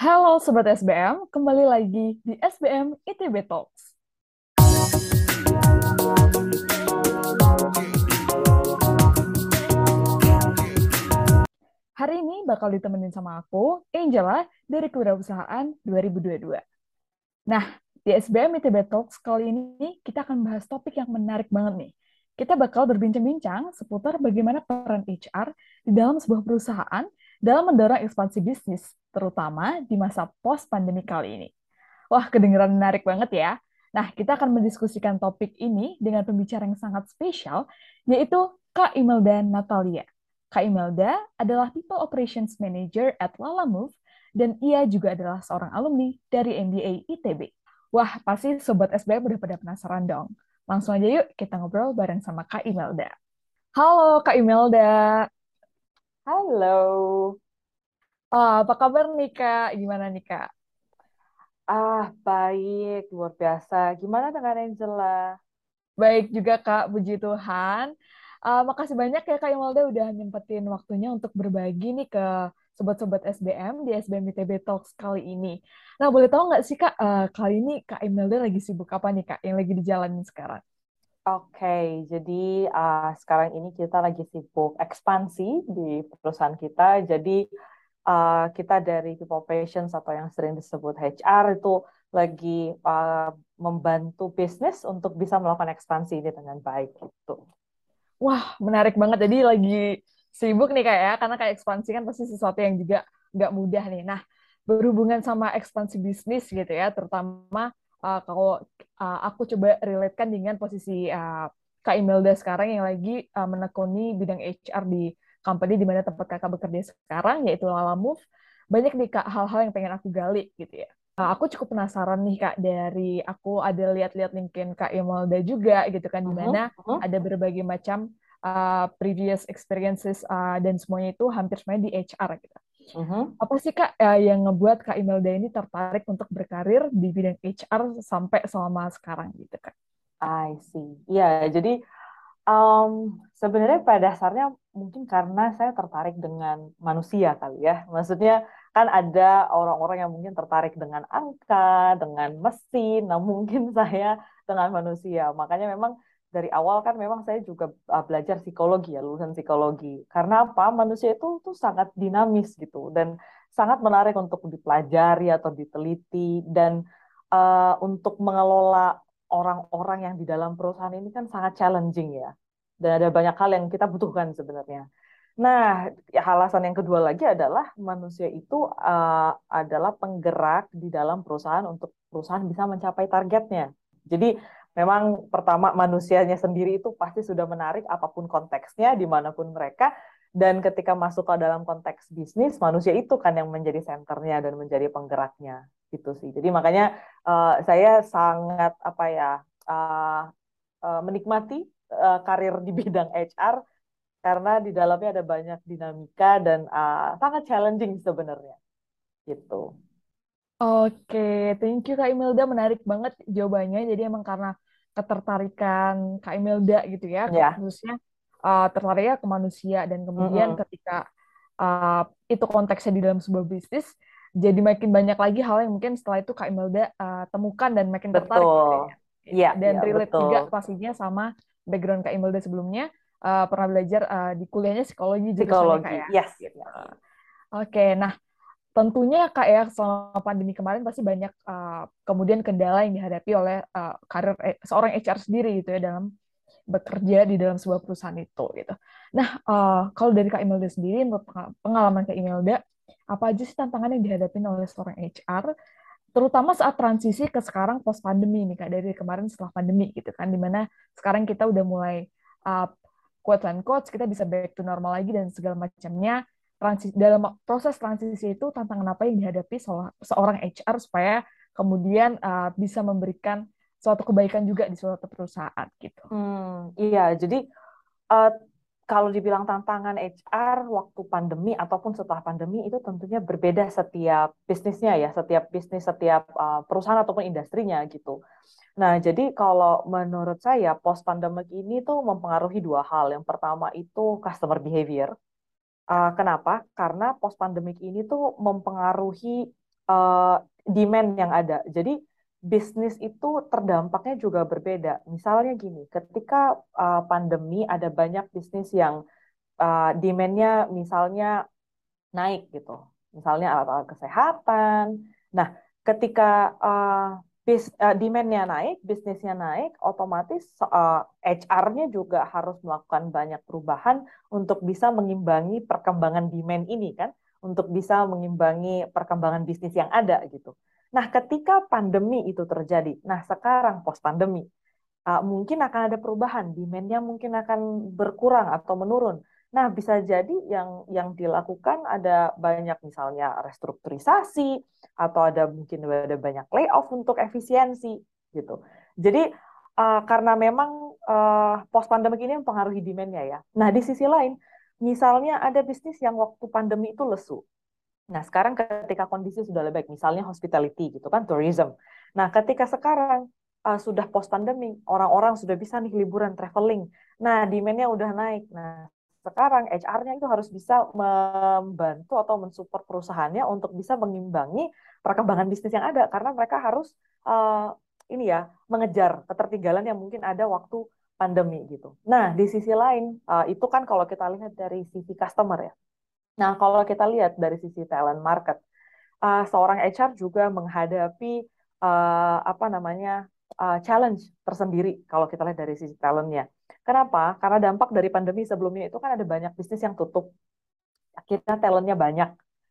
Halo Sobat SBM, kembali lagi di SBM ITB Talks. Hari ini bakal ditemenin sama aku, Angela, dari Kewirausahaan 2022. Nah, di SBM ITB Talks kali ini kita akan bahas topik yang menarik banget nih. Kita bakal berbincang-bincang seputar bagaimana peran HR di dalam sebuah perusahaan dalam mendorong ekspansi bisnis, terutama di masa post-pandemi kali ini. Wah, kedengeran menarik banget ya. Nah, kita akan mendiskusikan topik ini dengan pembicara yang sangat spesial, yaitu Kak Imelda Natalia. Kak Imelda adalah People Operations Manager at Lala Move, dan ia juga adalah seorang alumni dari MBA ITB. Wah, pasti Sobat SBM udah pada penasaran dong. Langsung aja yuk kita ngobrol bareng sama Kak Imelda. Halo Kak Imelda. Halo. Oh, apa kabar nih Kak? Gimana nih Kak? Ah, baik, luar biasa. Gimana dengan Angela? Baik juga Kak, puji Tuhan. Uh, makasih banyak ya Kak Imelda udah nyempetin waktunya untuk berbagi nih ke sobat-sobat SBM di SBM ITB Talks kali ini. Nah, boleh tahu nggak sih Kak, uh, kali ini Kak Imelda lagi sibuk apa nih Kak, yang lagi dijalanin sekarang? Oke, jadi uh, sekarang ini kita lagi sibuk ekspansi di perusahaan kita. Jadi uh, kita dari People Operations atau yang sering disebut HR itu lagi uh, membantu bisnis untuk bisa melakukan ekspansi ini dengan baik gitu. Wah, menarik banget. Jadi lagi sibuk nih kayak ya, karena kayak ekspansi kan pasti sesuatu yang juga nggak mudah nih. Nah, berhubungan sama ekspansi bisnis gitu ya, terutama uh, kalau uh, aku coba relatekan dengan posisi uh, Kak Imelda sekarang yang lagi uh, menekuni bidang HR di company di mana tempat kakak bekerja sekarang, yaitu Lala Move. Banyak nih Kak hal-hal yang pengen aku gali gitu ya. Uh, aku cukup penasaran nih Kak dari aku ada lihat-lihat LinkedIn Kak Imelda juga gitu kan di mana uh -huh. ada berbagai macam uh, previous experiences uh, dan semuanya itu hampir semuanya di HR gitu. Uh -huh. Apa sih Kak uh, yang ngebuat Kak Imelda ini tertarik untuk berkarir di bidang HR sampai selama sekarang gitu Kak? I see. Ya, jadi um, sebenarnya pada dasarnya mungkin karena saya tertarik dengan manusia kali ya. Maksudnya kan ada orang-orang yang mungkin tertarik dengan angka, dengan mesin, nah mungkin saya dengan manusia. Makanya memang dari awal kan memang saya juga uh, belajar psikologi ya, lulusan psikologi. Karena apa? Manusia itu tuh sangat dinamis gitu dan sangat menarik untuk dipelajari atau diteliti dan uh, untuk mengelola orang-orang yang di dalam perusahaan ini kan sangat challenging ya. Dan ada banyak hal yang kita butuhkan sebenarnya. Nah, alasan yang kedua lagi adalah manusia itu uh, adalah penggerak di dalam perusahaan untuk perusahaan bisa mencapai targetnya. Jadi memang pertama manusianya sendiri itu pasti sudah menarik apa pun konteksnya, di mana pun mereka. Dan ketika masuk ke dalam konteks bisnis, manusia itu kan yang menjadi senternya dan menjadi penggeraknya gitu sih. Jadi makanya uh, saya sangat apa ya uh, uh, menikmati uh, karir di bidang HR karena di dalamnya ada banyak dinamika dan uh, sangat challenging sebenarnya gitu. Oke, thank you Kak Imelda, menarik banget jawabannya. Jadi emang karena ketertarikan Kak Imelda gitu ya, yeah. khususnya uh, tertariknya ke manusia dan kemudian mm -hmm. ketika uh, itu konteksnya di dalam sebuah bisnis, jadi makin banyak lagi hal yang mungkin setelah itu Kak Imelda uh, temukan dan makin betul. tertarik. Gitu ya. Yeah, dan yeah, relate betul. juga pastinya sama background Kak Imelda sebelumnya uh, pernah belajar uh, di kuliahnya psikologi juga psikologi ya. yes gitu. oke okay, nah tentunya kak ya selama pandemi kemarin pasti banyak uh, kemudian kendala yang dihadapi oleh uh, karir eh, seorang HR sendiri gitu ya dalam bekerja di dalam sebuah perusahaan itu gitu. Nah uh, kalau dari kak Imelda sendiri menurut pengalaman kak Imelda apa aja sih tantangan yang dihadapi oleh seorang HR terutama saat transisi ke sekarang post pandemi nih kak dari kemarin setelah pandemi gitu kan di mana sekarang kita udah mulai uh, quote unquote kita bisa back to normal lagi dan segala macamnya transisi dalam proses transisi itu tantangan apa yang dihadapi seorang HR supaya kemudian uh, bisa memberikan suatu kebaikan juga di suatu perusahaan gitu. Hmm, iya, jadi uh, kalau dibilang tantangan HR waktu pandemi ataupun setelah pandemi itu tentunya berbeda setiap bisnisnya ya, setiap bisnis, setiap uh, perusahaan ataupun industrinya gitu. Nah, jadi kalau menurut saya post pandemic ini tuh mempengaruhi dua hal. Yang pertama itu customer behavior. Uh, kenapa? Karena post pandemic ini tuh mempengaruhi uh, demand yang ada. Jadi bisnis itu terdampaknya juga berbeda. Misalnya gini, ketika uh, pandemi ada banyak bisnis yang uh, demand-nya misalnya naik gitu. Misalnya alat-alat kesehatan. Nah, ketika uh, bis, uh, demand-nya naik, bisnisnya naik, otomatis uh, HR-nya juga harus melakukan banyak perubahan untuk bisa mengimbangi perkembangan demand ini kan, untuk bisa mengimbangi perkembangan bisnis yang ada gitu. Nah, ketika pandemi itu terjadi, nah sekarang post pandemi, uh, mungkin akan ada perubahan, demand-nya mungkin akan berkurang atau menurun. Nah, bisa jadi yang yang dilakukan ada banyak misalnya restrukturisasi atau ada mungkin ada banyak layoff untuk efisiensi gitu. Jadi uh, karena memang uh, post pandemi ini mempengaruhi demand-nya ya. Nah, di sisi lain, misalnya ada bisnis yang waktu pandemi itu lesu. Nah, sekarang ketika kondisi sudah lebih baik, misalnya hospitality gitu kan, tourism. Nah, ketika sekarang uh, sudah post pandemi, orang-orang sudah bisa nih liburan traveling. Nah, demand-nya udah naik. Nah, sekarang HR-nya itu harus bisa membantu atau mensupport perusahaannya untuk bisa mengimbangi perkembangan bisnis yang ada karena mereka harus uh, ini ya mengejar ketertinggalan yang mungkin ada waktu pandemi gitu. Nah, di sisi lain uh, itu kan kalau kita lihat dari sisi customer ya. Nah, kalau kita lihat dari sisi talent market, uh, seorang HR juga menghadapi uh, apa namanya uh, challenge tersendiri kalau kita lihat dari sisi talentnya. Kenapa? Karena dampak dari pandemi sebelumnya itu kan ada banyak bisnis yang tutup. Kita talentnya banyak.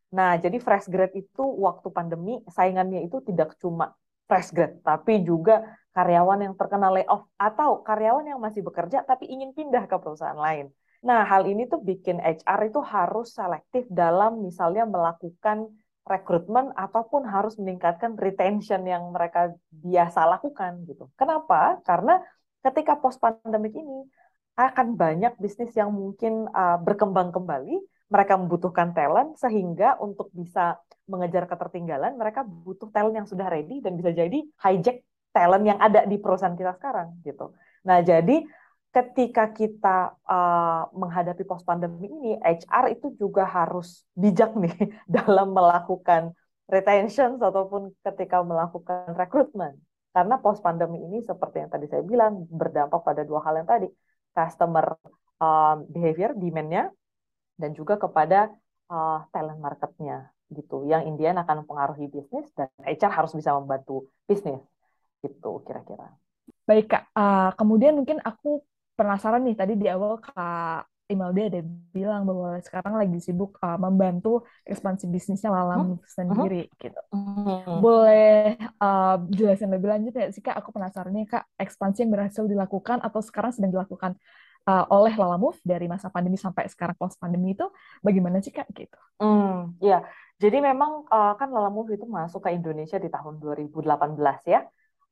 Nah, jadi fresh grade itu waktu pandemi saingannya itu tidak cuma fresh grade, tapi juga karyawan yang terkena layoff atau karyawan yang masih bekerja tapi ingin pindah ke perusahaan lain. Nah, hal ini tuh bikin HR itu harus selektif dalam misalnya melakukan rekrutmen ataupun harus meningkatkan retention yang mereka biasa lakukan gitu. Kenapa? Karena ketika post pandemic ini akan banyak bisnis yang mungkin uh, berkembang kembali, mereka membutuhkan talent sehingga untuk bisa mengejar ketertinggalan mereka butuh talent yang sudah ready dan bisa jadi hijack talent yang ada di perusahaan kita sekarang gitu. Nah, jadi ketika kita uh, menghadapi post pandemi ini, HR itu juga harus bijak nih dalam melakukan retention ataupun ketika melakukan rekrutmen. Karena post pandemi ini seperti yang tadi saya bilang berdampak pada dua hal yang tadi, customer um, behavior, demand-nya, dan juga kepada uh, talent market-nya gitu. Yang Indian akan mempengaruhi bisnis dan HR harus bisa membantu bisnis gitu kira-kira. Baik Kak, uh, kemudian mungkin aku penasaran nih tadi di awal Kak Imelda ada bilang bahwa sekarang lagi sibuk uh, membantu ekspansi bisnisnya Lalam hmm? sendiri hmm? gitu. Hmm. Boleh uh, jelasin lebih lanjut ya sih Kak? Aku penasaran nih Kak, ekspansi yang berhasil dilakukan atau sekarang sedang dilakukan uh, oleh Lalamove dari masa pandemi sampai sekarang post pandemi itu bagaimana sih Kak gitu? Hmm, ya. Jadi memang uh, kan Lalamove itu masuk ke Indonesia di tahun 2018 ya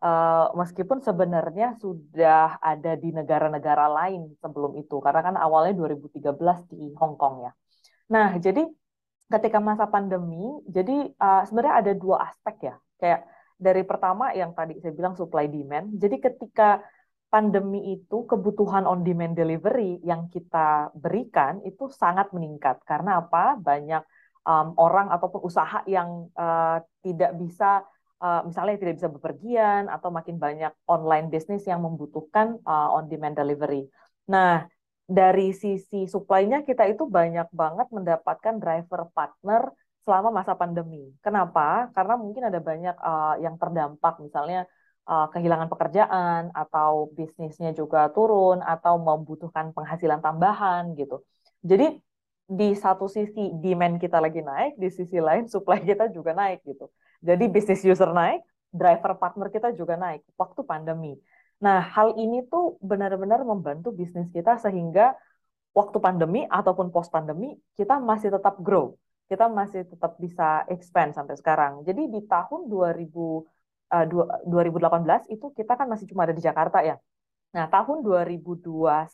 uh, meskipun sebenarnya sudah ada di negara-negara lain sebelum itu karena kan awalnya 2013 di Hong Kong ya. Nah, jadi ketika masa pandemi, jadi uh, sebenarnya ada dua aspek ya. Kayak dari pertama yang tadi saya bilang supply demand. Jadi ketika pandemi itu kebutuhan on demand delivery yang kita berikan itu sangat meningkat karena apa? Banyak um, orang ataupun usaha yang uh, tidak bisa uh, misalnya tidak bisa bepergian atau makin banyak online bisnis yang membutuhkan uh, on demand delivery. Nah, dari sisi supply-nya kita itu banyak banget mendapatkan driver partner selama masa pandemi. Kenapa? Karena mungkin ada banyak uh, yang terdampak misalnya uh, kehilangan pekerjaan atau bisnisnya juga turun atau membutuhkan penghasilan tambahan gitu. Jadi di satu sisi demand kita lagi naik, di sisi lain supply kita juga naik gitu. Jadi bisnis user naik, driver partner kita juga naik waktu pandemi. Nah, hal ini tuh benar-benar membantu bisnis kita sehingga waktu pandemi ataupun post pandemi kita masih tetap grow. Kita masih tetap bisa expand sampai sekarang. Jadi di tahun 2000 uh, 2018 itu kita kan masih cuma ada di Jakarta ya. Nah, tahun 2021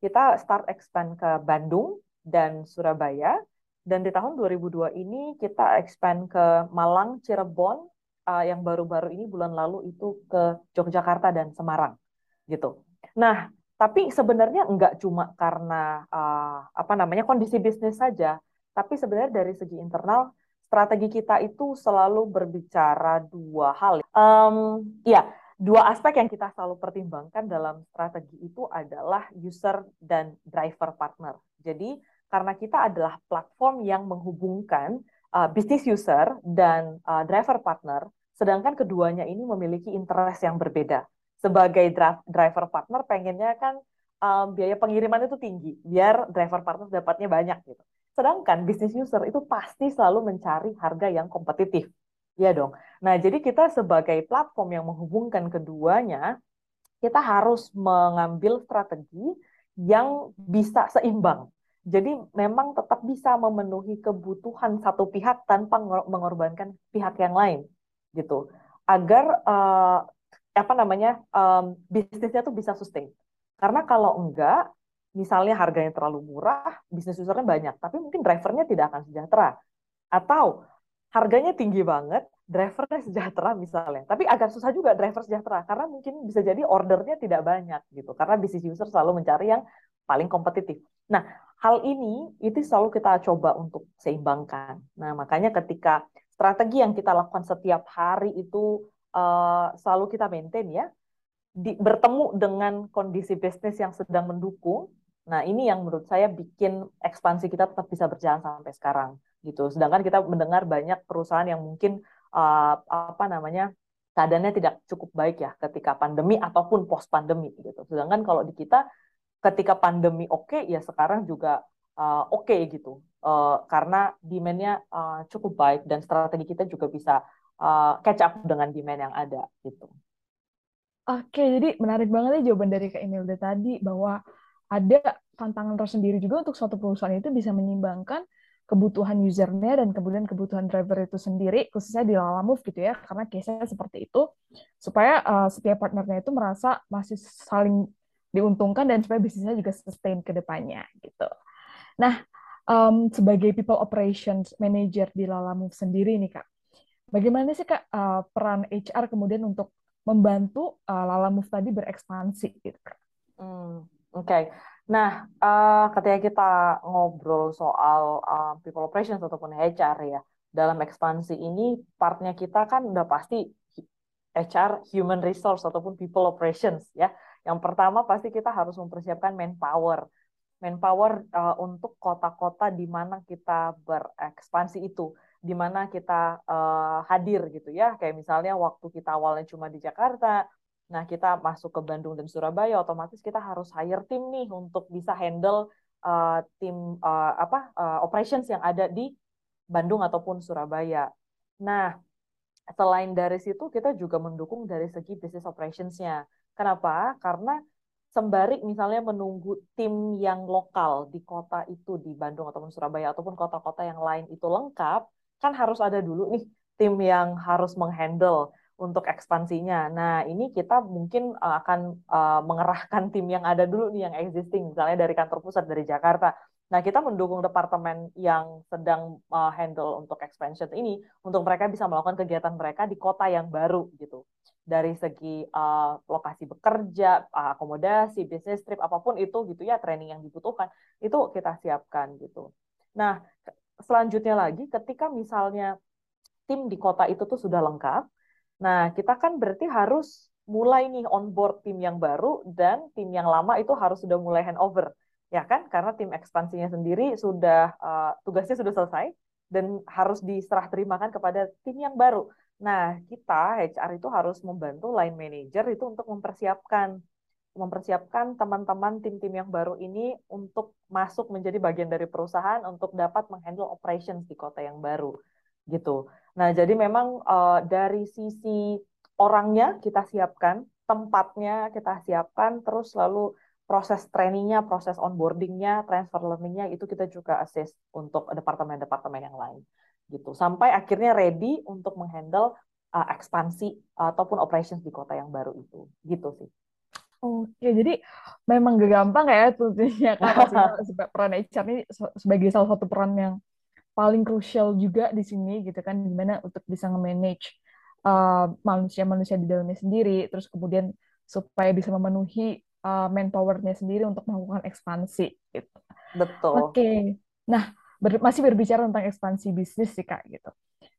kita start expand ke Bandung dan Surabaya dan di tahun 2002 ini kita expand ke Malang, Cirebon, uh, yang baru-baru ini bulan lalu itu ke Yogyakarta dan Semarang, gitu. Nah, tapi sebenarnya enggak cuma karena uh, apa namanya kondisi bisnis saja, tapi sebenarnya dari segi internal strategi kita itu selalu berbicara dua hal. Um, ya, dua aspek yang kita selalu pertimbangkan dalam strategi itu adalah user dan driver partner. Jadi karena kita adalah platform yang menghubungkan uh, business user dan uh, driver partner, sedangkan keduanya ini memiliki interest yang berbeda. Sebagai driver partner pengennya kan um, biaya pengiriman itu tinggi, biar driver partner dapatnya banyak gitu. Sedangkan business user itu pasti selalu mencari harga yang kompetitif. Ya dong. Nah, jadi kita sebagai platform yang menghubungkan keduanya, kita harus mengambil strategi yang bisa seimbang. Jadi memang tetap bisa memenuhi kebutuhan satu pihak tanpa mengorbankan pihak yang lain, gitu. Agar uh, apa namanya um, bisnisnya tuh bisa sustain. Karena kalau enggak, misalnya harganya terlalu murah, bisnis usernya banyak, tapi mungkin drivernya tidak akan sejahtera. Atau harganya tinggi banget, drivernya sejahtera misalnya. Tapi agak susah juga driver sejahtera karena mungkin bisa jadi ordernya tidak banyak gitu. Karena bisnis user selalu mencari yang paling kompetitif. Nah, hal ini itu selalu kita coba untuk seimbangkan. Nah, makanya ketika strategi yang kita lakukan setiap hari itu uh, selalu kita maintain ya, di, bertemu dengan kondisi bisnis yang sedang mendukung. Nah, ini yang menurut saya bikin ekspansi kita tetap bisa berjalan sampai sekarang gitu. Sedangkan kita mendengar banyak perusahaan yang mungkin uh, apa namanya keadaannya tidak cukup baik ya ketika pandemi ataupun post pandemi gitu. Sedangkan kalau di kita ketika pandemi oke okay, ya sekarang juga uh, oke okay, gitu uh, karena demandnya uh, cukup baik dan strategi kita juga bisa uh, catch up dengan demand yang ada gitu. Oke, jadi menarik banget ya jawaban dari Kak Imelda tadi bahwa ada tantangan tersendiri juga untuk suatu perusahaan itu bisa menyimbangkan kebutuhan usernya dan kemudian kebutuhan driver itu sendiri khususnya di Lala Move gitu ya karena case-nya seperti itu supaya uh, setiap partnernya itu merasa masih saling diuntungkan dan supaya bisnisnya juga sustain ke depannya gitu. Nah, um, sebagai people operations manager di Lala Move sendiri nih Kak, bagaimana sih Kak uh, peran HR kemudian untuk membantu uh, Lala Move tadi berekspansi gitu Kak? Hmm, Oke, okay. Nah, uh, ketika kita ngobrol soal uh, people operations ataupun HR ya, dalam ekspansi ini partnya kita kan udah pasti HR, human resource ataupun people operations ya. Yang pertama pasti kita harus mempersiapkan manpower. Manpower uh, untuk kota-kota di mana kita berekspansi itu, di mana kita uh, hadir gitu ya. Kayak misalnya waktu kita awalnya cuma di Jakarta, Nah, kita masuk ke Bandung dan Surabaya, otomatis kita harus hire tim nih untuk bisa handle uh, tim uh, apa uh, operations yang ada di Bandung ataupun Surabaya. Nah, selain dari situ kita juga mendukung dari segi business operations-nya. Kenapa? Karena sembari misalnya menunggu tim yang lokal di kota itu di Bandung ataupun Surabaya ataupun kota-kota yang lain itu lengkap, kan harus ada dulu nih tim yang harus menghandle untuk ekspansinya. Nah, ini kita mungkin uh, akan uh, mengerahkan tim yang ada dulu nih yang existing, misalnya dari kantor pusat dari Jakarta. Nah, kita mendukung departemen yang sedang uh, handle untuk expansion ini untuk mereka bisa melakukan kegiatan mereka di kota yang baru gitu. Dari segi uh, lokasi bekerja, uh, akomodasi, bisnis trip apa pun itu gitu ya, training yang dibutuhkan itu kita siapkan gitu. Nah, selanjutnya lagi ketika misalnya tim di kota itu tuh sudah lengkap, Nah, kita kan berarti harus mulai nih on board tim yang baru dan tim yang lama itu harus sudah mulai handover. Ya kan? Karena tim ekspansinya sendiri sudah uh, tugasnya sudah selesai dan harus diserah terimakan kepada tim yang baru. Nah, kita HR itu harus membantu line manager itu untuk mempersiapkan mempersiapkan teman-teman tim-tim yang baru ini untuk masuk menjadi bagian dari perusahaan untuk dapat menghandle operations di kota yang baru gitu. Nah, jadi memang uh, dari sisi orangnya kita siapkan, tempatnya kita siapkan, terus lalu proses trainingnya, proses onboardingnya, transfer learningnya itu kita juga assist untuk departemen-departemen yang lain gitu. Sampai akhirnya ready untuk menghandle uh, ekspansi ataupun operations di kota yang baru itu, gitu sih. Oke, jadi memang gak gampang ya tentunya kan peran HR ini sebagai salah satu peran yang paling krusial juga di sini gitu kan gimana untuk bisa nge-manage uh, manusia-manusia di dalamnya sendiri terus kemudian supaya bisa memenuhi uh, manpowernya sendiri untuk melakukan ekspansi gitu. Betul. Oke. Okay. Nah, ber, masih berbicara tentang ekspansi bisnis sih Kak gitu.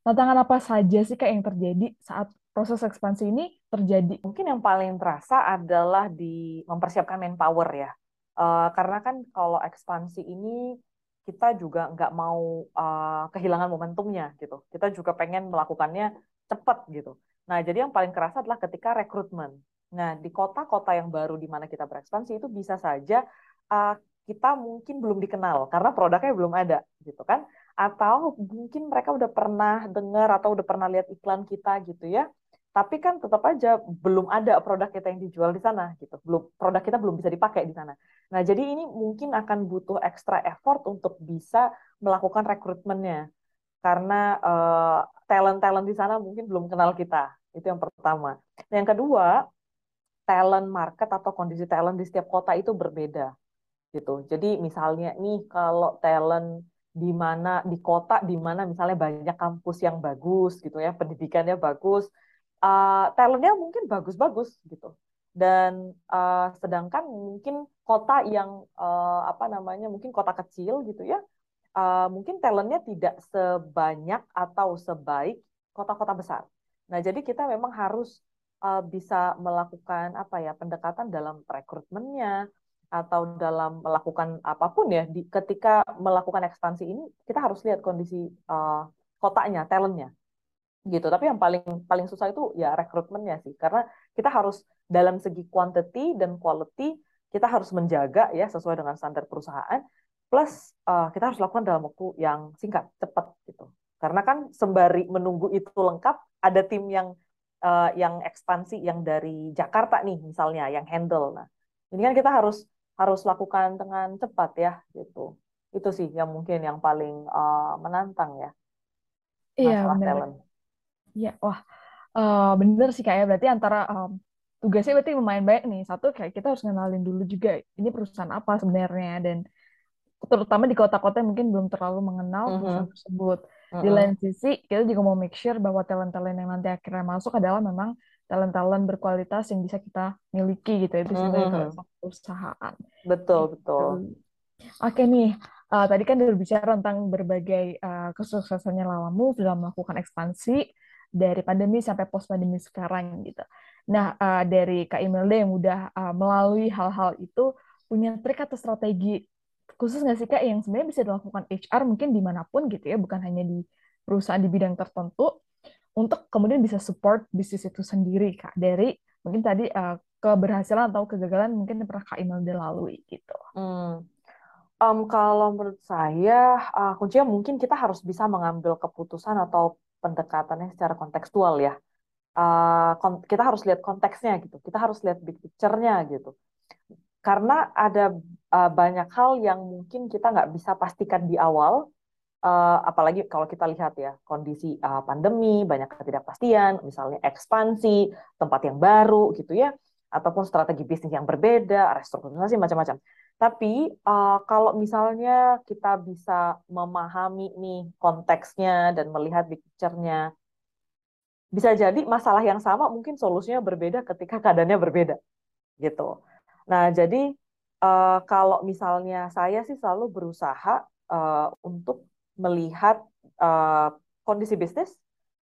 Tantangan apa saja sih Kak yang terjadi saat proses ekspansi ini terjadi? Mungkin yang paling terasa adalah di mempersiapkan manpower ya. Uh, karena kan kalau ekspansi ini kita juga nggak mau uh, kehilangan momentumnya gitu. Kita juga pengen melakukannya cepat gitu. Nah, jadi yang paling kerasa adalah ketika rekrutmen. Nah, di kota-kota yang baru di mana kita berekspansi itu bisa saja uh, kita mungkin belum dikenal karena produknya belum ada gitu kan? Atau mungkin mereka udah pernah dengar atau udah pernah lihat iklan kita gitu ya. Tapi kan tetap aja belum ada produk kita yang dijual di sana gitu. Belum produk kita belum bisa dipakai di sana. Nah jadi ini mungkin akan butuh extra effort untuk bisa melakukan rekrutmennya. Karena uh, talent-talent di sana mungkin belum kenal kita. Itu yang pertama. Nah, yang kedua talent market atau kondisi talent di setiap kota itu berbeda gitu. Jadi misalnya nih kalau talent di mana di kota di mana misalnya banyak kampus yang bagus gitu ya, pendidikannya bagus, uh, talentnya mungkin bagus-bagus gitu. Dan uh, sedangkan mungkin kota yang uh, apa namanya mungkin kota kecil gitu ya, uh, mungkin talentnya tidak sebanyak atau sebaik kota-kota besar. Nah jadi kita memang harus bisa melakukan apa ya pendekatan dalam rekrutmennya, atau dalam melakukan apa pun ya di, ketika melakukan ekspansi ini kita harus lihat kondisi uh, kotanya talentnya. Gitu. Tapi yang paling paling susah itu ya rekrutmennya sih. Karena kita harus dalam segi quantity dan quality kita harus menjaga ya sesuai dengan standar perusahaan. Plus uh, kita harus lakukan dalam waktu yang singkat cepat gitu. Karena kan sembari menunggu itu lengkap ada tim yang uh, yang ekspansi yang dari Jakarta nih misalnya yang handle. Nah ini kan kita harus harus lakukan dengan cepat ya gitu. Itu sih yang mungkin yang paling uh, menantang ya. Iya benar. Iya wah uh, bener sih kayak ya. berarti antara um, tugasnya berarti lumayan baik nih. Satu kayak kita harus kenalin dulu juga ini perusahaan apa sebenarnya dan terutama di kota-kota yang mungkin belum terlalu mengenal mm -hmm. perusahaan tersebut. Mm -hmm. Di lain sisi kita juga mau make sure bahwa talent-talent yang nanti akhirnya masuk adalah memang talent-talent berkualitas yang bisa kita miliki gitu itu sebagai mm -hmm. perusahaan. Betul gitu. betul. Oke nih, uh, tadi kan berbicara tentang berbagai uh, kesuksesannya Lalamu dalam melakukan ekspansi dari pandemi sampai post pandemi sekarang gitu. Nah uh, dari Kak Imelda yang udah uh, melalui hal-hal itu punya trik atau strategi khusus nggak sih Kak yang sebenarnya bisa dilakukan HR mungkin di mana pun gitu ya, bukan hanya di perusahaan di bidang tertentu untuk kemudian bisa support bisnis itu sendiri kak dari mungkin tadi uh, keberhasilan atau kegagalan mungkin yang pernah kak Imelda lalui gitu. Hmm. Um, kalau menurut saya uh, kuncinya mungkin kita harus bisa mengambil keputusan atau pendekatannya secara kontekstual ya. Uh, kita harus lihat konteksnya gitu. Kita harus lihat big picture-nya gitu. Karena ada uh, banyak hal yang mungkin kita nggak bisa pastikan di awal uh, apalagi kalau kita lihat ya kondisi uh, pandemi, banyak ketidakpastian, misalnya ekspansi, tempat yang baru gitu ya, ataupun strategi bisnis yang berbeda, restrukturisasi macam-macam. Tapi uh, kalau misalnya kita bisa memahami nih konteksnya dan melihat picture-nya, bisa jadi masalah yang sama mungkin solusinya berbeda ketika keadaannya berbeda gitu. Nah jadi uh, kalau misalnya saya sih selalu berusaha uh, untuk melihat uh, kondisi bisnis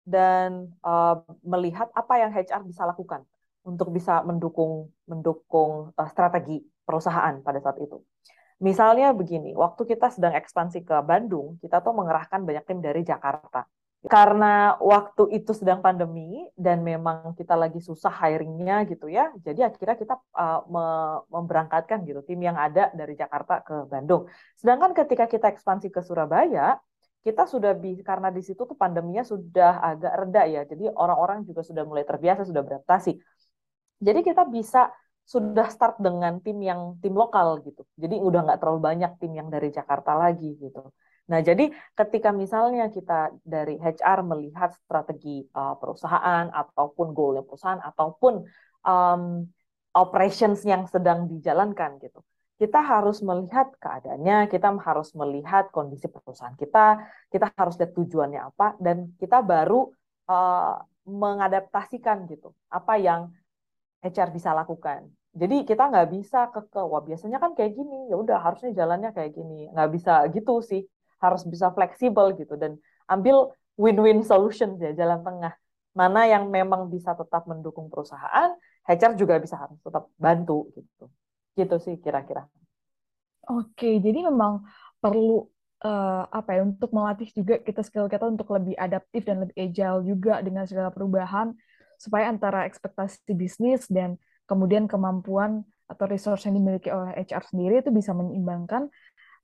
dan uh, melihat apa yang HR bisa lakukan untuk bisa mendukung mendukung uh, strategi perusahaan pada saat itu. Misalnya begini, waktu kita sedang ekspansi ke Bandung, kita tuh mengerahkan banyak tim dari Jakarta. Karena waktu itu sedang pandemi dan memang kita lagi susah hiringnya gitu ya, jadi akhirnya kita uh, memberangkatkan gitu tim yang ada dari Jakarta ke Bandung. Sedangkan ketika kita ekspansi ke Surabaya, kita sudah bi karena di situ tuh pandeminya sudah agak reda ya. Jadi orang-orang juga sudah mulai terbiasa, sudah beradaptasi. Jadi kita bisa sudah start dengan tim yang tim lokal gitu. Jadi udah nggak terlalu banyak tim yang dari Jakarta lagi gitu. Nah, jadi ketika misalnya kita dari HR melihat strategi uh, perusahaan ataupun goal perusahaan ataupun um, operations yang sedang dijalankan gitu kita harus melihat keadaannya, kita harus melihat kondisi perusahaan kita, kita harus lihat tujuannya apa, dan kita baru uh, mengadaptasikan gitu apa yang HR bisa lakukan. Jadi kita nggak bisa ke, ke wah biasanya kan kayak gini, ya udah harusnya jalannya kayak gini, nggak bisa gitu sih. Harus bisa fleksibel gitu dan ambil win-win solution ya jalan tengah. Mana yang memang bisa tetap mendukung perusahaan HR juga bisa harus tetap bantu gitu. Gitu sih kira-kira. Oke jadi memang perlu uh, apa ya untuk melatih juga kita skill kita untuk lebih adaptif dan lebih agile juga dengan segala perubahan supaya antara ekspektasi bisnis dan kemudian kemampuan atau resource yang dimiliki oleh HR sendiri itu bisa menyeimbangkan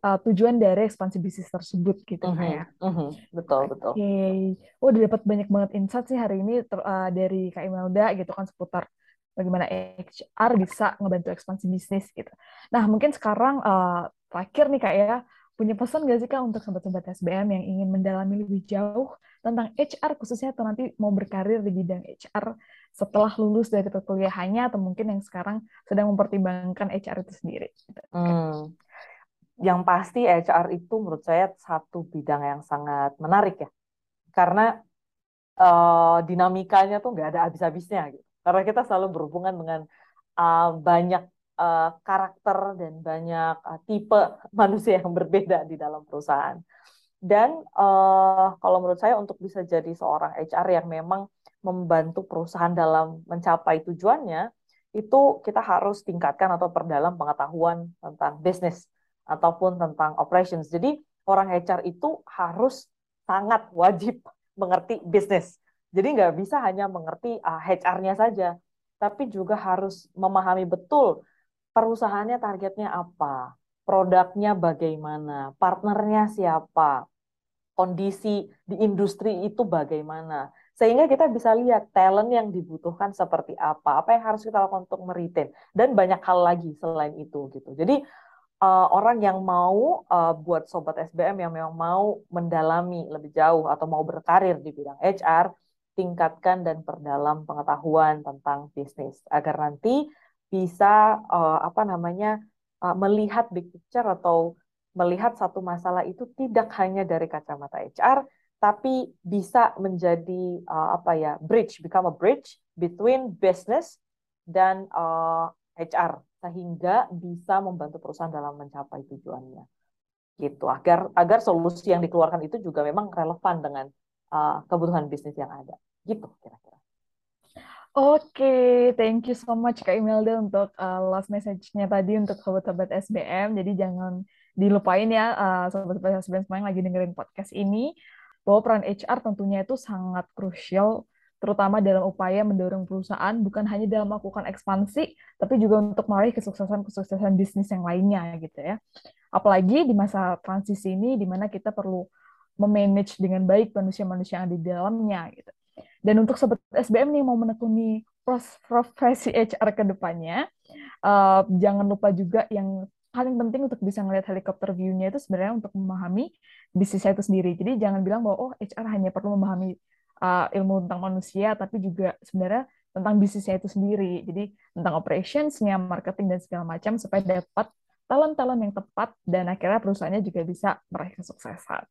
uh, tujuan dari ekspansi bisnis tersebut gitu uh -huh, kayak. Uh -huh. Betul betul. Oke, okay. oh udah dapat banyak banget insight sih hari ini ter, uh, dari Kak Imelda gitu kan seputar bagaimana HR bisa ngebantu ekspansi bisnis gitu. Nah mungkin sekarang uh, terakhir nih kak ya punya pesan gak sih kak untuk sobat-sobat SBM yang ingin mendalami lebih jauh tentang HR khususnya atau nanti mau berkarir di bidang HR setelah lulus dari perkuliahannya atau mungkin yang sekarang sedang mempertimbangkan HR itu sendiri. Gitu. Hmm yang pasti HR itu menurut saya satu bidang yang sangat menarik ya. Karena uh, dinamikanya tuh nggak ada habis-habisnya gitu. Karena kita selalu berhubungan dengan uh, banyak uh, karakter dan banyak uh, tipe manusia yang berbeda di dalam perusahaan. Dan uh, kalau menurut saya untuk bisa jadi seorang HR yang memang membantu perusahaan dalam mencapai tujuannya itu kita harus tingkatkan atau perdalam pengetahuan tentang bisnis ataupun tentang operations. Jadi orang HR itu harus sangat wajib mengerti bisnis. Jadi nggak bisa hanya mengerti uh, ah, HR-nya saja, tapi juga harus memahami betul perusahaannya targetnya apa, produknya bagaimana, partnernya siapa, kondisi di industri itu bagaimana. Sehingga kita bisa lihat talent yang dibutuhkan seperti apa, apa yang harus kita lakukan untuk meritain, dan banyak hal lagi selain itu gitu. Jadi uh, orang yang mau uh, buat sobat SBM yang memang mau mendalami lebih jauh atau mau berkarir di bidang HR, tingkatkan dan perdalam pengetahuan tentang bisnis. Agar nanti bisa uh, apa namanya uh, melihat big picture atau melihat satu masalah itu tidak hanya dari kacamata HR tapi bisa menjadi uh, apa ya bridge become a bridge between business dan uh, HR sehingga bisa membantu perusahaan dalam mencapai tujuannya gitu agar agar solusi yang dikeluarkan itu juga memang relevan dengan uh, kebutuhan bisnis yang ada gitu kira-kira. Oke, okay, thank you so much Kak Imelda untuk uh, last message-nya tadi untuk sobat-sobat SBM. Jadi jangan dilupain ya uh, sobat-sobat SBM semua yang lagi dengerin podcast ini bahwa peran HR tentunya itu sangat krusial terutama dalam upaya mendorong perusahaan bukan hanya dalam melakukan ekspansi, tapi juga untuk meraih kesuksesan-kesuksesan bisnis yang lainnya gitu ya. Apalagi di masa transisi ini di mana kita perlu memanage dengan baik manusia-manusia yang ada di dalamnya gitu. Dan untuk sobat SBM nih mau menekuni profesi HR ke depannya, uh, jangan lupa juga yang paling penting untuk bisa melihat helikopter view-nya itu sebenarnya untuk memahami bisnisnya itu sendiri. Jadi jangan bilang bahwa oh HR hanya perlu memahami uh, ilmu tentang manusia, tapi juga sebenarnya tentang bisnisnya itu sendiri. Jadi tentang operationsnya, marketing dan segala macam supaya dapat talent-talent yang tepat dan akhirnya perusahaannya juga bisa meraih kesuksesan.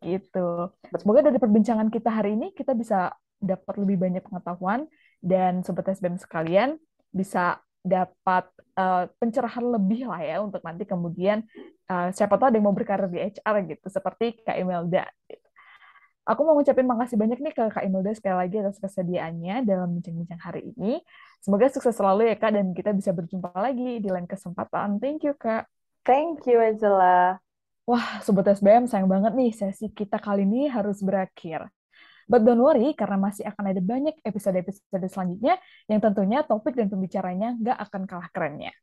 Gitu. Semoga dari perbincangan kita hari ini kita bisa dapat lebih banyak pengetahuan dan sobat SBM sekalian bisa dapat uh, pencerahan lebih lah ya untuk nanti kemudian uh, siapa tahu ada yang mau berkarir di HR gitu seperti Kak Imelda. Gitu. Aku mau ngucapin makasih banyak nih ke Kak Imelda sekali lagi atas kesediaannya dalam bincang-bincang hari ini. Semoga sukses selalu ya Kak, dan kita bisa berjumpa lagi di lain kesempatan. Thank you Kak. Thank you Angela. Wah, Sobat SBM sayang banget nih sesi kita kali ini harus berakhir. But don't worry, karena masih akan ada banyak episode-episode selanjutnya yang tentunya topik dan pembicaranya nggak akan kalah kerennya.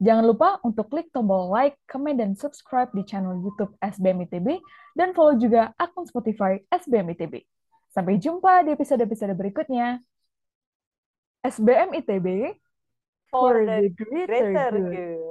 Jangan lupa untuk klik tombol like, comment, dan subscribe di channel YouTube SBM ITB, dan follow juga akun Spotify SBM ITB. Sampai jumpa di episode-episode berikutnya. SBM ITB for the greater good.